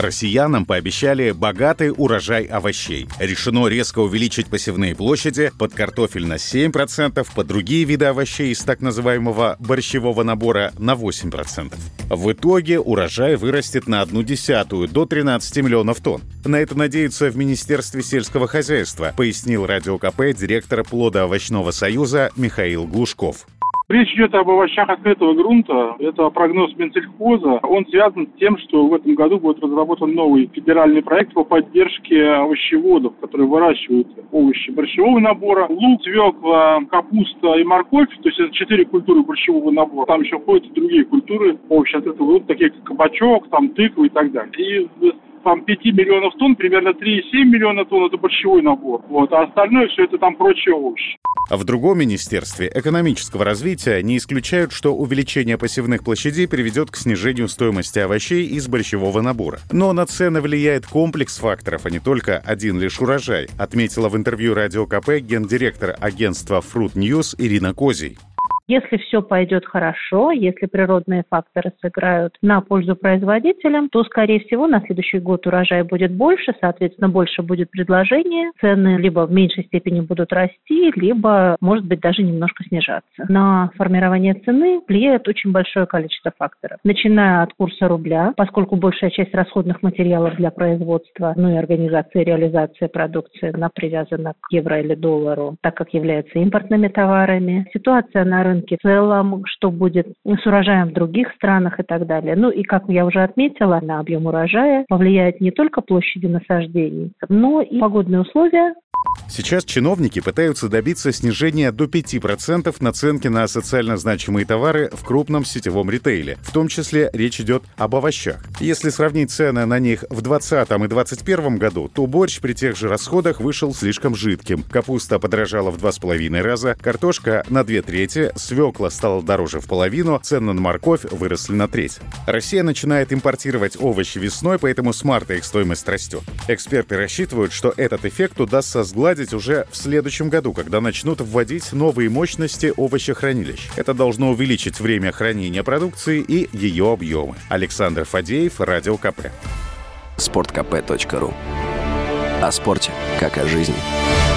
Россиянам пообещали богатый урожай овощей. Решено резко увеличить посевные площади под картофель на 7%, под другие виды овощей из так называемого борщевого набора на 8%. В итоге урожай вырастет на одну десятую, до 13 миллионов тонн. На это надеются в Министерстве сельского хозяйства, пояснил Радио КП директор плодоовощного союза Михаил Глушков. Речь идет об овощах открытого грунта. Это прогноз Минсельхоза. Он связан с тем, что в этом году будет разработан новый федеральный проект по поддержке овощеводов, которые выращивают овощи борщевого набора. Лук, свекла, капуста и морковь. То есть это четыре культуры борщевого набора. Там еще входят и другие культуры овощи открытого грунта, такие как кабачок, там тыква и так далее. И там 5 миллионов тонн, примерно 3,7 миллиона тонн это борщевой набор. Вот, а остальное все это там прочие овощи. А в другом министерстве экономического развития не исключают, что увеличение посевных площадей приведет к снижению стоимости овощей из борщевого набора. Но на цены влияет комплекс факторов, а не только один лишь урожай, отметила в интервью Радио КП гендиректор агентства Fruit News Ирина Козий. Если все пойдет хорошо, если природные факторы сыграют на пользу производителям, то, скорее всего, на следующий год урожай будет больше, соответственно, больше будет предложения, цены либо в меньшей степени будут расти, либо, может быть, даже немножко снижаться. На формирование цены влияет очень большое количество факторов. Начиная от курса рубля, поскольку большая часть расходных материалов для производства, ну и организации реализации продукции, она привязана к евро или доллару, так как является импортными товарами. Ситуация на рынке рынке в целом, что будет с урожаем в других странах и так далее. Ну и, как я уже отметила, на объем урожая повлияет не только площади насаждений, но и погодные условия, Сейчас чиновники пытаются добиться снижения до 5% наценки на социально значимые товары в крупном сетевом ритейле. В том числе речь идет об овощах. Если сравнить цены на них в 2020 и 2021 году, то борщ при тех же расходах вышел слишком жидким. Капуста подорожала в 2,5 раза, картошка на 2 трети, свекла стала дороже в половину, цены на морковь выросли на треть. Россия начинает импортировать овощи весной, поэтому с марта их стоимость растет. Эксперты рассчитывают, что этот эффект удастся сгладить уже в следующем году, когда начнут вводить новые мощности овощехранилищ. Это должно увеличить время хранения продукции и ее объемы. Александр Фадеев, Радио КП. Спорткп.ру О спорте, как о жизни.